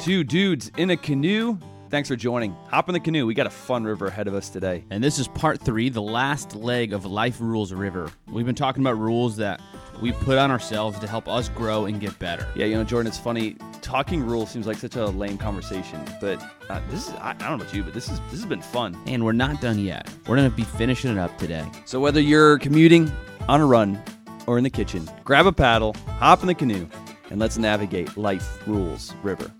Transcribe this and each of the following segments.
Two dudes in a canoe. Thanks for joining. Hop in the canoe. We got a fun river ahead of us today. And this is part three, the last leg of Life Rules River. We've been talking about rules that we put on ourselves to help us grow and get better. Yeah, you know, Jordan, it's funny. Talking rules seems like such a lame conversation, but uh, this is, I, don't know about you, but this is this has been fun. And we're not done yet. We're going to be finishing it up today. So whether you're commuting, on a run, or in the kitchen, grab a paddle, hop in the canoe, and let's navigate Life Rules River.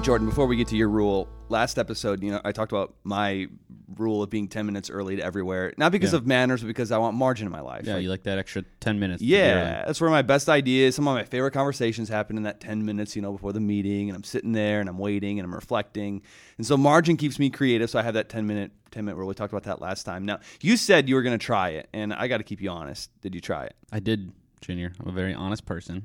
Right, Jordan, before we get to your rule, last episode, you know, I talked about my rule of being 10 minutes early to everywhere. Not because Yeah. of manners, but because I want margin in my life. Yeah, Like, you like that extra 10 minutes. yeah, that's where my best ideas, some of my favorite conversations happen in that 10 minutes, you know, before the meeting. And I'm sitting there and I'm waiting and I'm reflecting. And so margin keeps me creative. So I have that 10 minute, 10 minute rule. We talked about that last time. Now, you said you were going to try it, and I got to keep you honest. Did you try it? I did, Junior. I'm a very honest person.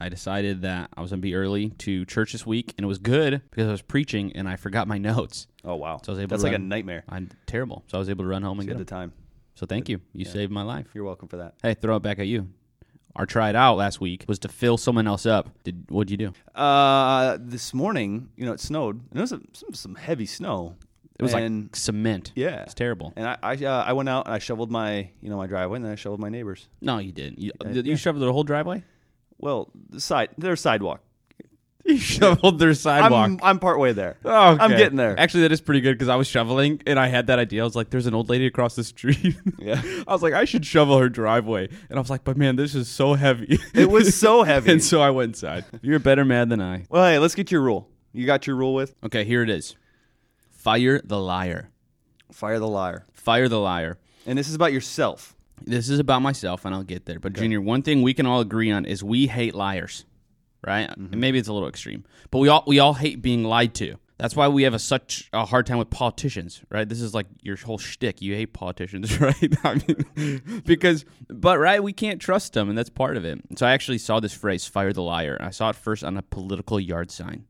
I decided that I was going to be early to church this week, and it was good because I was preaching and I forgot my notes. Oh, wow. So I was able That's to like a nightmare. I'm terrible. So I was able to run home and You get the time. So thank you. You saved my life. You're welcome for that. Hey, throw it back at you. Our try it out last week was to fill someone else up. Did what'd you do? Uh, this morning, you know, it snowed. And it was a, some, some heavy snow. It was and, like cement. yeah. It's terrible. And I, I, uh, I went out and I shoveled my, you know, my driveway, and then I shoveled my neighbors. No, you didn't. You, Uh, did yeah. you shoveled the whole driveway? Well, the side, their sidewalk. You shoveled their sidewalk. I'm, I'm part way there. Oh, I'm getting there. Actually, that is pretty good because I was shoveling and I had that idea. I was like, "There's an old lady across the street." Yeah. I was like, "I should shovel her driveway," and I was like, "But man, this is so heavy." It was so heavy. and so I went inside. You're a better man than I. well, hey, let's get your rule. You got your rule with Okay, here it is. Fire the liar. fire the liar, Fire the liar. and this is about yourself. This is about myself, and I'll get there. But Junior, one thing we can all agree on is we hate liars, right? And mm-hmm. maybe it's a little extreme, but we all we all hate being lied to. That's why we have a, such a hard time with politicians, right? This is like your whole shtick. You hate politicians, right? I mean, because, but right, we can't trust them, and that's part of it. So I actually saw this phrase "fire the liar." I saw it first on a political yard sign,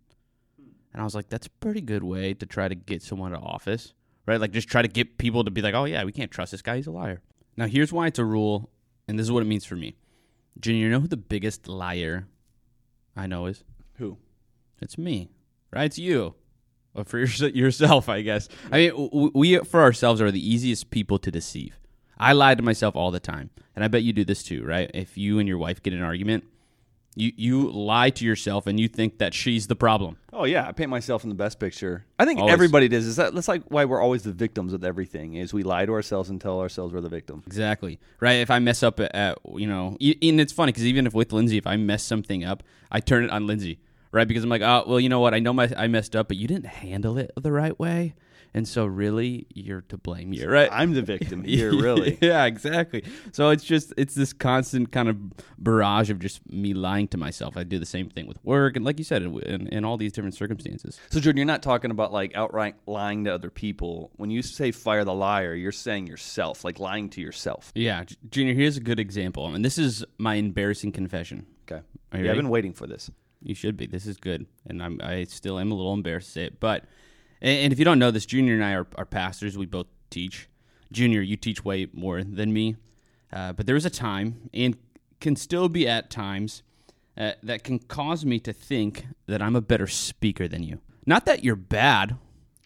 and I was like, "That's a pretty good way to try to get someone to office." Right? Like just try to get people to be like, "Oh yeah, we can't trust this guy. He's a liar." Now, here's why it's a rule, and this is what it means for me. Junior, you know who the biggest liar I know is? Who? It's me, right? It's you. Or for your, yourself, I guess. I mean, we for ourselves are the easiest people to deceive. I lie to myself all the time, and I bet you do this too, right? If you and your wife get in an argument, you you lie to yourself and you think that she's the problem. Oh yeah, I paint myself in the best picture. I think Always. everybody does. Is that that's like why we're always the victims of everything? Is we lie to ourselves and tell ourselves we're the victim. Exactly. Right. If I mess up at, at you know, and it's funny because even if with Lindsay, if I mess something up, I turn it on Lindsay, right? Because I'm like, oh, well, you know what? I know my I messed up, but you didn't handle it the right way, and so really, you're to blame. You're right. I'm the victim here, really. yeah, exactly. So it's just it's this constant kind of barrage of just me lying to myself. I do the same thing with work, and like you said, in, in, in all these different circumstances. So Jordan, you're not talking about like outright lying to other people. When you say fire the liar, you're saying yourself, like lying to yourself. Yeah, Junior. Here's a good example, I and this is my embarrassing confession. Okay. Yeah, I've been waiting for this. You should be. This is good, and I'm I still am a little embarrassed to say it. But and if you don't know this, Junior and I are, are pastors. We both teach. Junior, you teach way more than me, uh, but there was a time, and can still be at times, uh, that can cause me to think that I'm a better speaker than you. Not that you're bad,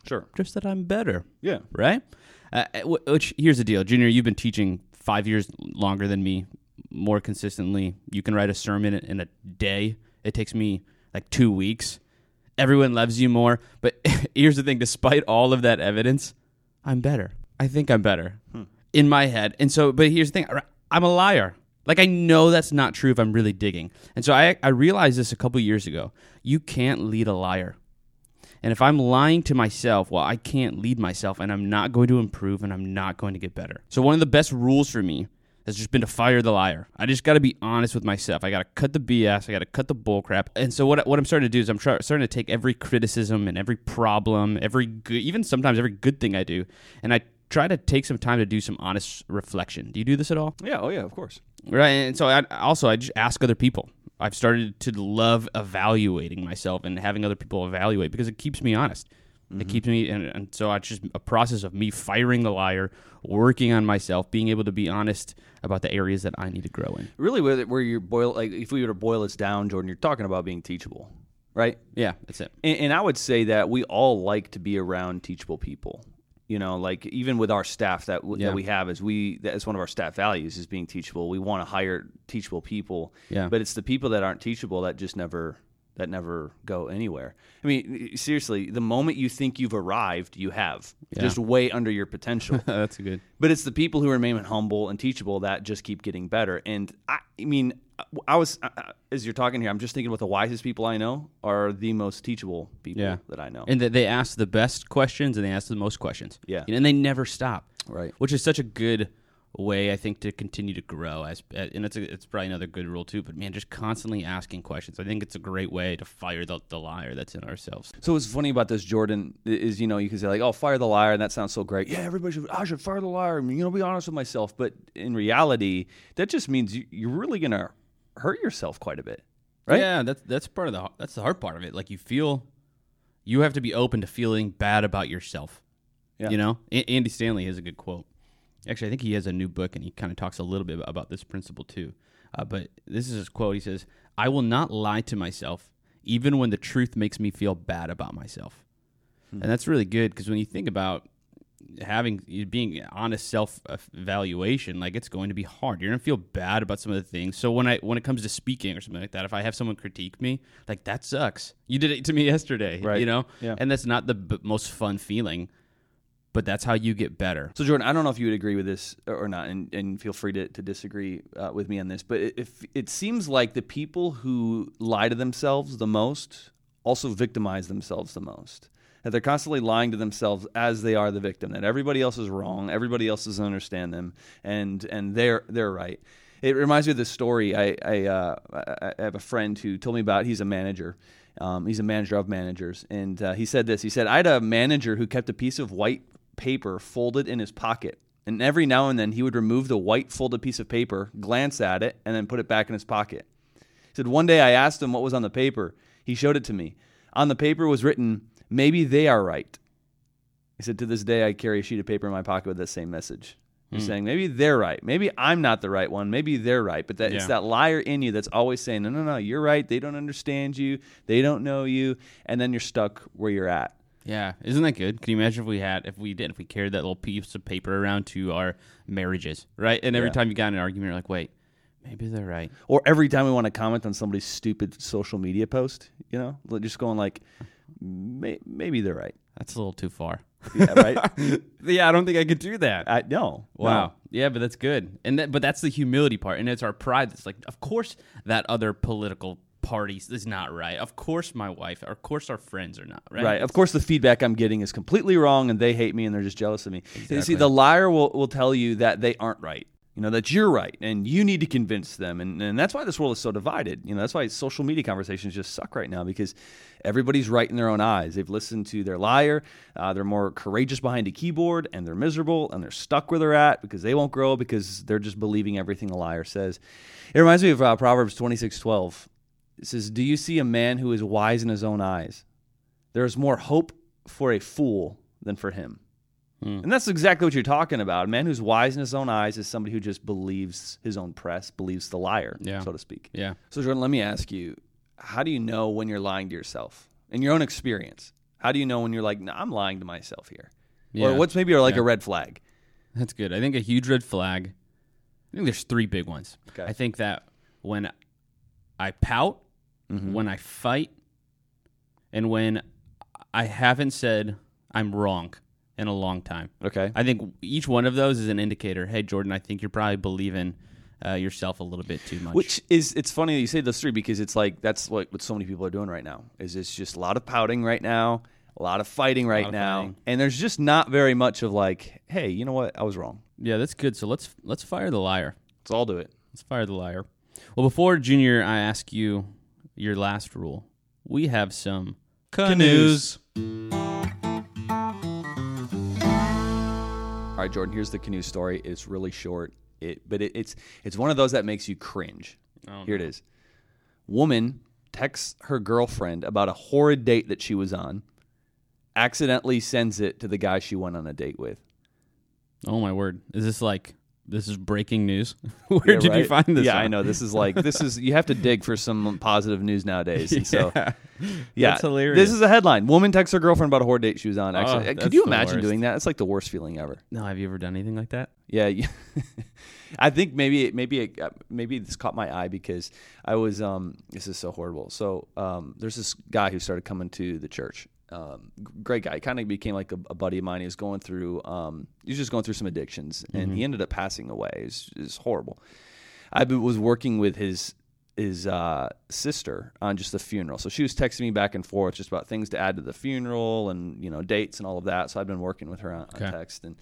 Sure. just that I'm better Yeah. right? Uh, which here's the deal, Junior. You've been teaching five years longer than me, more consistently. You can write a sermon in a day. It takes me like two weeks. Everyone loves you more, but here's the thing: despite all of that evidence, I'm better. I think I'm better hmm. in my head. And so, but here's the thing: I'm a liar. Like I know that's not true if I'm really digging. And so I I realized this a couple years ago. You can't lead a liar. And if I'm lying to myself, well, I can't lead myself and I'm not going to improve and I'm not going to get better. So, one of the best rules for me has just been to fire the liar. I just got to be honest with myself. I got to cut the BS. I got to cut the bullcrap. And so, what, what I'm starting to do is I'm try, starting to take every criticism and every problem, every good, even sometimes every good thing I do, and I try to take some time to do some honest reflection. Do you do this at all? Yeah. Oh yeah. Of course. Right. And so I also I just ask other people. I've started to love evaluating myself and having other people evaluate because it keeps me honest. It mm-hmm. keeps me, and, and so it's just a process of me firing the liar, working on myself, being able to be honest about the areas that I need to grow in. Really, where, where you boil like if we were to boil this down, Jordan, you're talking about being teachable, right? Yeah, that's it. And, and I would say that we all like to be around teachable people. You know, like even with our staff that, w Yeah. that we have, is we that's one of our staff values is being teachable. We want to hire teachable people. Yeah. But it's the people that aren't teachable that just never that never go anywhere. I mean, seriously, the moment you think you've arrived, you have Yeah. just way under your potential. that's good. But it's the people who remain humble and teachable that just keep getting better. And I, I mean, I was as you're talking here, I'm just thinking what the wisest people I know are the most teachable people Yeah. that I know. And that they ask the best questions and they ask the most questions. Yeah. and they never stop. Right. Which is such a good way, I think, to continue to grow. As uh, and it's a, it's probably another good rule too. But man, just constantly asking questions. I think it's a great way to fire the, the liar that's in ourselves. So what's funny about this, Jordan, is you know you can say like, "Oh, fire the liar," and that sounds so great. Yeah, everybody should. I should fire the liar. You know, be honest with myself. But in reality, that just means you, you're really gonna hurt yourself quite a bit, right? Yeah, that's that's part of the that's the hard part of it. Like you feel, you have to be open to feeling bad about yourself. Yeah. You know, A- Andy Stanley has a good quote. Actually, I think he has a new book, and he kind of talks a little bit about this principle too. Uh, but this is his quote. He says, "I will not lie to myself, even when the truth makes me feel bad about myself." And that's really good because when you think about having being honest self evaluation like it's going to be hard you're going to feel bad about some of the things so when i when it comes to speaking or something like that if i have someone critique me like that sucks you did it to me yesterday Right. you know Yeah. and that's not the b- most fun feeling but that's how you get better So Jordan, I don't know if you would agree with this or not, and, and feel free to, to disagree uh, with me on this. But if it seems like the people who lie to themselves the most also victimize themselves the most. That they're constantly lying to themselves as they are the victim. That everybody else is wrong, everybody else doesn't understand them, and and they're they're right. It reminds me of this story. I I, uh, I have a friend who told me about. He's a manager. Um, he's a manager of managers, and uh, he said this. He said, "I had a manager who kept a piece of white paper folded in his pocket, and every now and then he would remove the white folded piece of paper, glance at it, and then put it back in his pocket." He said, "One day I asked him what was on the paper. He showed it to me. On the paper was written, "Maybe they are right." He said, "To this day, I carry a sheet of paper in my pocket with that same message." He's hmm. saying maybe they're right. Maybe I'm not the right one. Maybe they're right. But that it's that liar in you that's always saying, no, no, no, you're right. They don't understand you. They don't know you. And then you're stuck where you're at. Yeah isn't that good can you imagine if we had if we did if we carried that little piece of paper around to our marriages right and every Yeah. time you got in an argument you're like wait maybe they're right Or every time we want to comment on somebody's stupid social media post, you know, just going like, may, maybe they're right. that's a little too far Yeah, right? yeah i don't think i could do that I, no. Wow. Yeah, but that's good. And that, but that's the humility part, and it's our pride. That's like, of course, that other political party is not right. Of course, my wife. Of course, our friends are not right. Right. Of course, the feedback I'm getting is completely wrong, and they hate me, and they're just jealous of me. You See, Exactly. the liar will, will tell you that they aren't right. You know that you're right, and you need to convince them, and, and that's why this world is so divided. You know that's why social media conversations just suck right now because everybody's right in their own eyes. They've listened to their liar. Uh, they're more courageous behind a keyboard, and they're miserable, and they're stuck where they're at because they won't grow because they're just believing everything the liar says. It reminds me of uh, Proverbs twenty six twelve. It says, "Do you see a man who is wise in his own eyes?" There is more hope for a fool than for him. Hmm. And that's exactly what you're talking about. A man who's wise in his own eyes is somebody who just believes his own press, believes the liar, Yeah. so to speak. Yeah. So, Jordan, let me ask you how do you know when you're lying to yourself in your own experience? How do you know when you're like, no, I'm lying to myself here? Yeah. Or what's maybe like Yeah. a red flag? That's good. I think a huge red flag. I think there's three big ones. Okay. I think that when I pout, Mm-hmm. when I fight, and when I haven't said I'm wrong in a long time. Okay. I think each one of those is an indicator. Hey, Jordan, I think you're probably believing uh, yourself a little bit too much. Which is it's funny that you say those three because it's like that's what, what so many people are doing right now. Is it's just a lot of pouting right now, a lot of fighting right of now, fighting. and there's just not very much of like, hey, you know what? I was wrong. yeah, that's good. So let's let's fire the liar. Let's all do it. Let's fire the liar. Well, before Junior, I ask you your last rule. We have some Canoes. All right, Jordan. Here's the canoe story. It's really short. It, but it, it's it's one of those that makes you cringe. Oh, Here it is. Woman texts her girlfriend about a horrid date that she was on. accidentally sends it to the guy she went on a date with. Oh my word! Is this like this is breaking news? Where Yeah, did you find this? Yeah, I know. This is like this is you have to dig for some positive news nowadays. And so yeah. yeah, That's hilarious. This is a headline: Woman texts her girlfriend about a whore date she was on. Oh, Actually, that's could you imagine worst. doing that? It's like the worst feeling ever. No, have you ever done anything like that? Yeah, I think maybe maybe it, maybe this caught my eye because I was um this is so horrible. So um there's this guy who started coming to the church. Um, great guy. Kind of became like a, a buddy of mine. He was going through um he was just going through some addictions and he ended up passing away. It's it's horrible. I was working with his his uh, sister on just the funeral. So she was texting me back and forth just about things to add to the funeral and you know dates and all of that. So I've been working with her on, Okay. on text and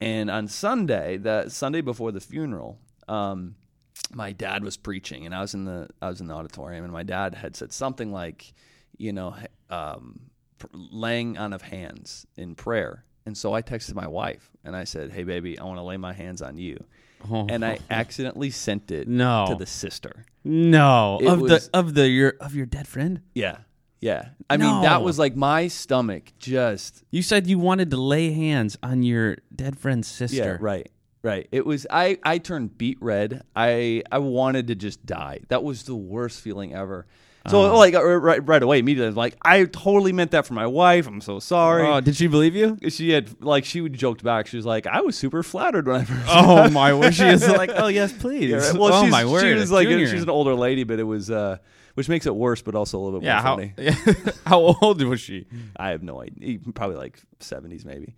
and on Sunday, the Sunday before the funeral, um, my dad was preaching, and I was in the I was in the auditorium, and my dad had said something like, you know, um, laying on of hands in prayer. And so I texted my wife, and I said, "Hey, baby, I want to lay my hands on you." Oh. And I accidentally sent it No. to the sister. no It of was- the of the your of your dead friend. Yeah, yeah. I mean, that was like my stomach just You said you wanted to lay hands on your dead friend's sister. Yeah, right. Right. It was I I turned beet red. I I wanted to just die. That was the worst feeling ever. So Uh-huh. like uh, right right away immediately I was like I totally meant that for my wife. I'm so sorry. Oh, did she believe you? she had like she joked back. She was like I was super flattered when I first Oh my word! She is like, oh yes, please. Yeah, right. Well, oh she's, my word! she was like Junior. she's an older lady, but it was uh which makes it worse, but also a little bit yeah. more How funny. yeah. how old was she? I have no idea. Probably like 70s maybe.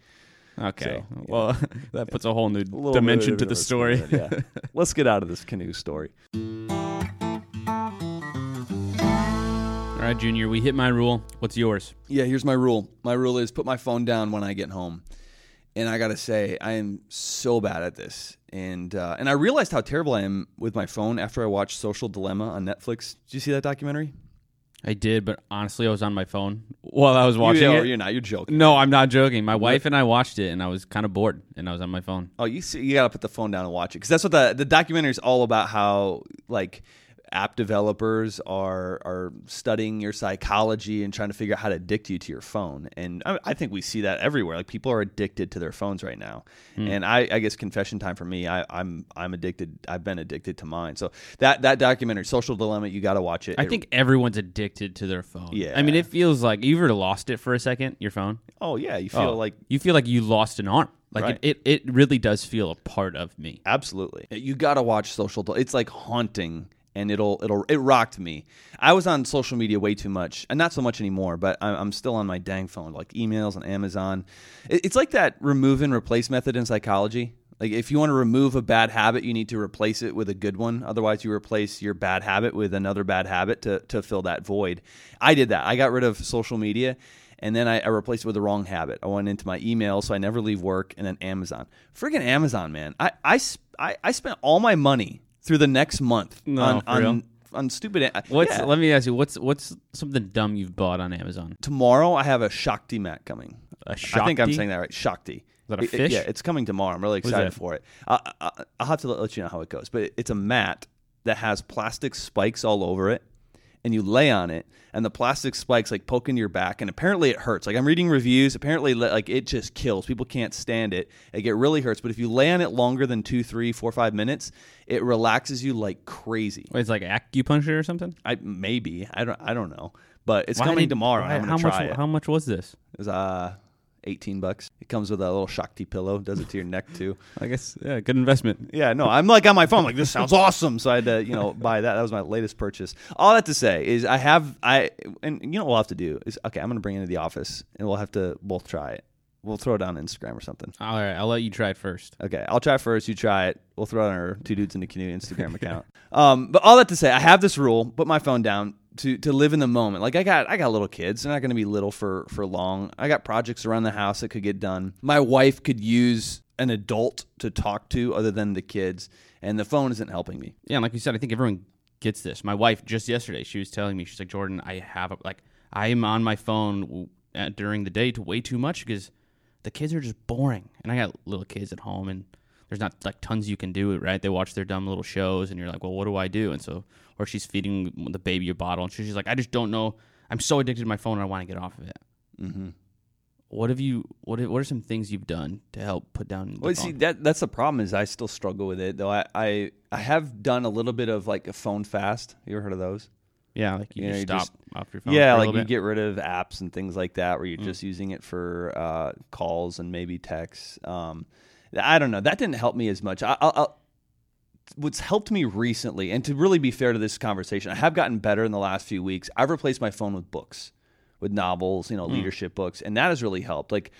Okay. So. Well, that puts a whole new A dimension to the story. Yeah. Let's get out of this canoe story. All right, Junior, we hit my rule. What's yours? Yeah, here's my rule. My rule is put my phone down when I get home. And I gotta say, I am so bad at this. And uh, and I realized how terrible I am with my phone after I watched Social Dilemma on Netflix. Did you see that documentary? I did, but honestly, I was on my phone while I was watching you, it. You're not. You're joking. No, I'm not joking. My wife and I watched it, and I was kind of bored, and I was on my phone. Oh, you see, you gotta put the phone down and watch it because that's what the the documentary is all about. How like app developers are are studying your psychology and trying to figure out how to addict you to your phone. And I, I think we see that everywhere. Like people are addicted to their phones right now. Hmm. And I, I guess confession time for me. I, I'm I'm addicted. I've been addicted to mine. So that that documentary, Social Dilemma, you got to watch it. I It- think everyone's addicted to their phone. Yeah. I mean, it feels like you ever lost it for a second, your phone. Oh yeah, you feel Oh, like you feel like you lost an arm. Like Right. it, it, it really does feel a part of me. Absolutely. You got to watch Social It's like haunting and it'll it'll it rocked me. I was on social media way too much, and not so much anymore, but I'm, I'm still on my dang phone, like emails and Amazon. It- It's like that remove and replace method in psychology. Like if you want to remove a bad habit, you need to replace it with a good one. Otherwise, you replace your bad habit with another bad habit to to fill that void. I did that. I got rid of social media. And then I, I replaced it with the wrong habit. I went into my email, so I never leave work, and then Amazon. Friggin' Amazon, man! I I, I, I spent all my money through the next month No, on on, real? on stupid. What's yeah. let me ask you, what's what's something dumb you've bought on Amazon? tomorrow? I have a Shakti mat coming. I think I'm saying that right. Shakti. Is that a It- it- fish? yeah, it's coming tomorrow. I'm really excited for it. I, I, I'll have to let, let you know how it goes. But it's a mat that has plastic spikes all over it, and you lay on it, and the plastic spikes like poke into your back, and apparently it hurts. Like I'm reading reviews, apparently like it just kills. People can't stand it. It get really hurts. But if you lay on it longer than two, three, four, five minutes, it relaxes you like crazy. Wait, it's like acupuncture or something. I maybe I don't I don't know, but it's Why coming did- tomorrow. why- I'm how much? it. How much was this? It's uh, 18 bucks. It comes with a little Shakti pillow. Does it to your neck too. I guess yeah, good investment. Yeah, no, I'm like on my phone, like this sounds awesome. So I had to, you know, buy that. That was my latest purchase. All that to say is, I have, I, and you know what we'll have to do is, okay, I'm going to bring it into the office, and we'll have to both try it. We'll throw it on Instagram or something. All right, I'll let you try it first. Okay, I'll try first. You try it. We'll throw it on our two dudes in the canoe Instagram account. Um, but all that to say, I have this rule: put my phone down to to live in the moment. Like I got I got little kids. They're not going to be little for for long. I got projects around the house that could get done. My wife could use an adult to talk to other than the kids, and the phone isn't helping me. Yeah, and like you said, I think everyone gets this. My wife just yesterday, she was telling me, she's like, Jordan, I have a, like I am on my phone during the day to way too much because the kids are just boring, and I got little kids at home, and there's not like tons you can do, right? They watch their dumb little shows, and you're like, well, what do I do? And so, or she's feeding the baby a bottle, and she's like, I just don't know. I'm so addicted to my phone, and I want to get off of it. Mm-hmm. what have you? What are- What are some things you've done to help put down? The Well, see that that's the problem is I still struggle with it though. I, I I have done a little bit of like a phone fast. You ever heard of those? yeah, like you, you know, you stop just- off your phone. yeah, like you bit. get rid of apps and things like that, where you're Mm. just using it for uh, calls and maybe texts. Um, I don't know. That didn't help me as much. I, I'll, I'll, what's helped me recently, and to really be fair to this conversation, I have gotten better in the last few weeks. I've replaced my phone with books, with novels, Mm. you know, leadership books, and that has really helped. Like.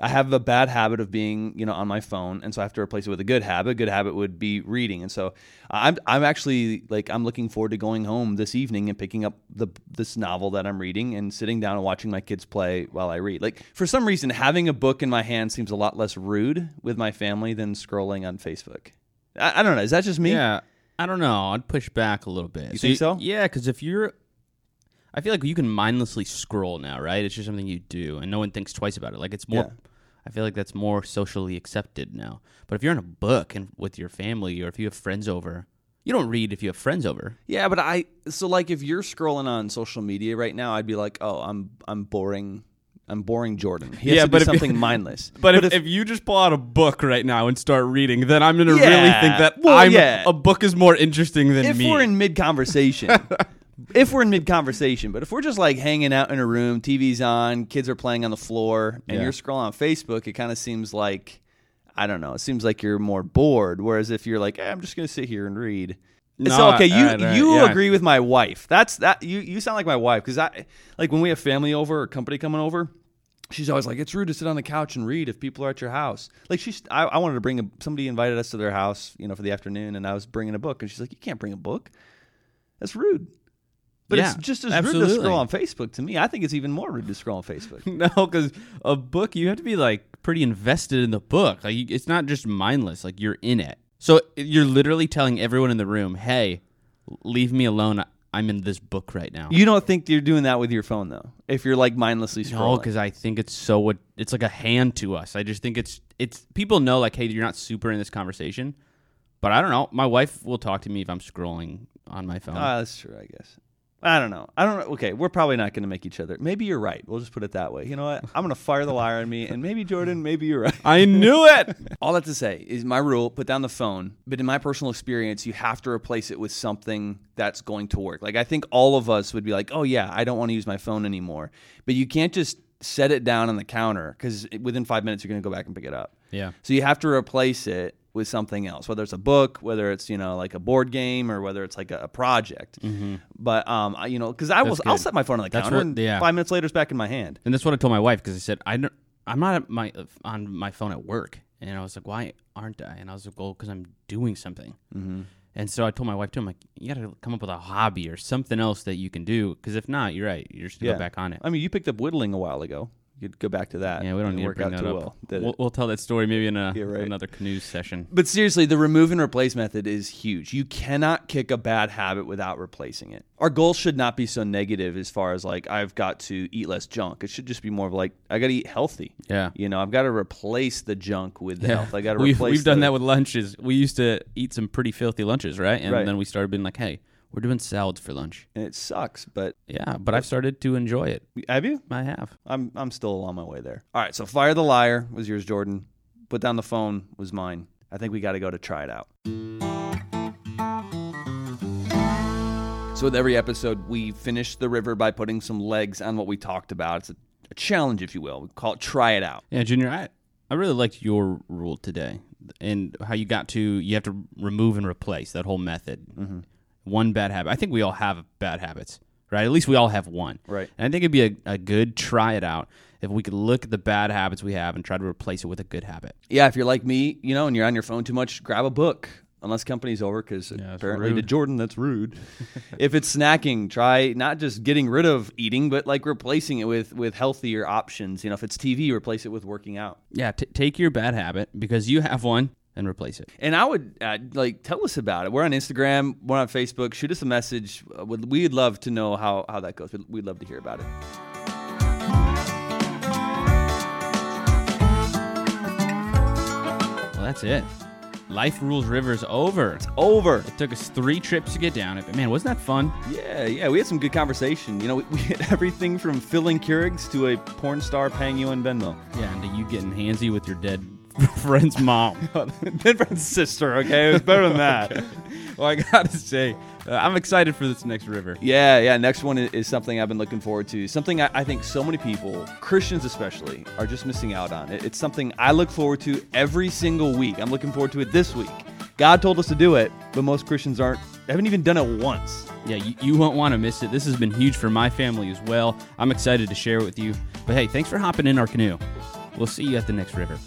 I have a bad habit of being, you know, on my phone, and so I have to replace it with a good habit. A good habit would be reading, and so I'm, I'm actually like I'm looking forward to going home this evening and picking up the this novel that I'm reading and sitting down and watching my kids play while I read. Like for some reason, having a book in my hand seems a lot less rude with my family than scrolling on Facebook. I, I don't know. Is that just me? Yeah, I don't know. I'd push back a little bit. You think so? Yeah, because if you're, I feel like you can mindlessly scroll now, right? It's just something you do, and no one thinks twice about it. Like it's more. Yeah. I feel like that's more socially accepted now. But if you're in a book and with your family, or if you have friends over, you don't read if you have friends over. Yeah, but I so like if you're scrolling on social media right now, I'd be like, oh, I'm I'm boring. I'm boring Jordan. He has Yeah, to but do if you- something mindless. But, if, if, you just pull out a book right now and start reading, then I'm gonna really think that Well, I'm yeah. a book is more interesting than if me. we're in mid conversation, if we're in mid conversation, but if we're just like hanging out in a room, TV's on, kids are playing on the floor, and Yeah. you're scrolling on Facebook, it kind of seems like I don't know. It seems like you're more bored. Whereas if you're like, eh, I'm just gonna sit here and read. No, so okay, you all right, all right, you yeah. agree with my wife. That's that you you sound like my wife because I like when we have family over or company coming over. She's always like, it's rude to sit on the couch and read if people are at your house. Like she's, I, I wanted to bring a, somebody invited us to their house, you know, for the afternoon, and I was bringing a book, and she's like, you can't bring a book. That's rude. But Yeah, it's just as rude to scroll on Facebook to me. I think it's even more rude to scroll on Facebook. No, because a book you have to be like pretty invested in the book. Like you- it's not just mindless. Like you're in it. So you're literally telling everyone in the room, "Hey, leave me alone. I'm in this book right now." you don't think you're doing that with your phone though? If you're like mindlessly scrolling, no, because I think it's so. what It's like a hand to us. I just think it's it's people know like, hey, you're not super in this conversation. But I don't know. My wife will talk to me if I'm scrolling on my phone. Ah, that's true, I guess. I don't know. I don't know. Okay, we're probably not going to make each other. Maybe you're right. We'll just put it that way. You know what? I'm going to fire the liar on me, and maybe Jordan, maybe you're right. I knew it. All that to say is my rule: put down the phone. But in my personal experience, you have to replace it with something that's going to work. Like I think all of us would be like, "Oh yeah, I don't want to use my phone anymore." But you can't just set it down on the counter because within five minutes you're going to go back and pick it up. yeah. So you have to replace it with something else, whether it's a book, whether it's you know like a board game, or whether it's like a, a project. But um, I, you know, because I will, I'll set my phone on the That's counter, what- and yeah. five minutes later it's back in my hand. And that's what I told my wife because I said I don't, I'm not at my on my phone at work, and I was like, why aren't I? And I was like, well, because I'm doing something. Mm-hmm. And so I told my wife too. I'm like, you got to come up with a hobby or something else that you can do. Because if not, you're right. You're just gonna Yeah. go back on it. I mean, you picked up whittling a while ago. You'd go back to that. Yeah, we don't need to work bring out that too up. well. we'll, we'll tell that story maybe in a, Yeah, right. another canoe session. But seriously, the remove and replace method is huge. You cannot kick a bad habit without replacing it. Our goal should not be so negative as far as like I've got to eat less junk. It should just be more of like I got to eat healthy. Yeah. You know, I've got to replace the junk with the Yeah. health. I got to We've, replace. we've done the- that with lunches. We used to eat some pretty filthy lunches, right? And Right. then we started being like, hey, we're doing salads for lunch. and it sucks. But Yeah, but I've started to enjoy it. have you? I have. I'm I'm still on my way there. All right, so fire the liar was yours, Jordan. Put down the phone was mine. I think we got to go to try it out. So with every episode, we finish the river by putting some legs on what we talked about. It's a, a challenge, if you will. We call it try it out. Yeah, Junior, I, I really liked your rule today and how you got to, you have to remove and replace that whole method. Mm-hmm. One bad habit. I think we all have bad habits, right? At least we all have one. Right. And I think it'd be a, a good try it out if we could look at the bad habits we have and try to replace it with a good habit. Yeah, if you're like me, you know, and you're on your phone too much, grab a book. Unless company's over, because that's apparently to. Jordan that's rude. if it's snacking, try not just getting rid of eating, but like replacing it with with healthier options. You know, if it's TV, replace it with working out. Yeah, t- take your bad habit because you have one and replace it. And I would uh, like tell us about it. We're on Instagram, we're on Facebook. Shoot us a message. Uh, We'd love to know how how that goes. We'd- We'd love to hear about it. Well, that's it. Life Rules River's over. Over. It took us three trips to get down it, but man, wasn't that fun? Yeah, yeah, we had some good conversation. You know, we, we had everything from filling Keurigs to a porn star paying you in Venmo. Yeah, and to you getting handsy with your dead friend's mom. Dead friend's sister, okay? It was better than that. well, I gotta say, uh, I'm excited for this next river. Yeah, yeah. Next one is, is something I've been looking forward to. Something I, I think so many people, Christians especially, are just missing out on. It, it's something I look forward to every single week. I'm looking forward to it this week. God told us to do it, but most Christians aren't. Haven't even done it once. Yeah, you, you won't want to miss it. This has been huge for my family as well. I'm excited to share it with you. But hey, thanks for hopping in our canoe. We'll see you at the next river.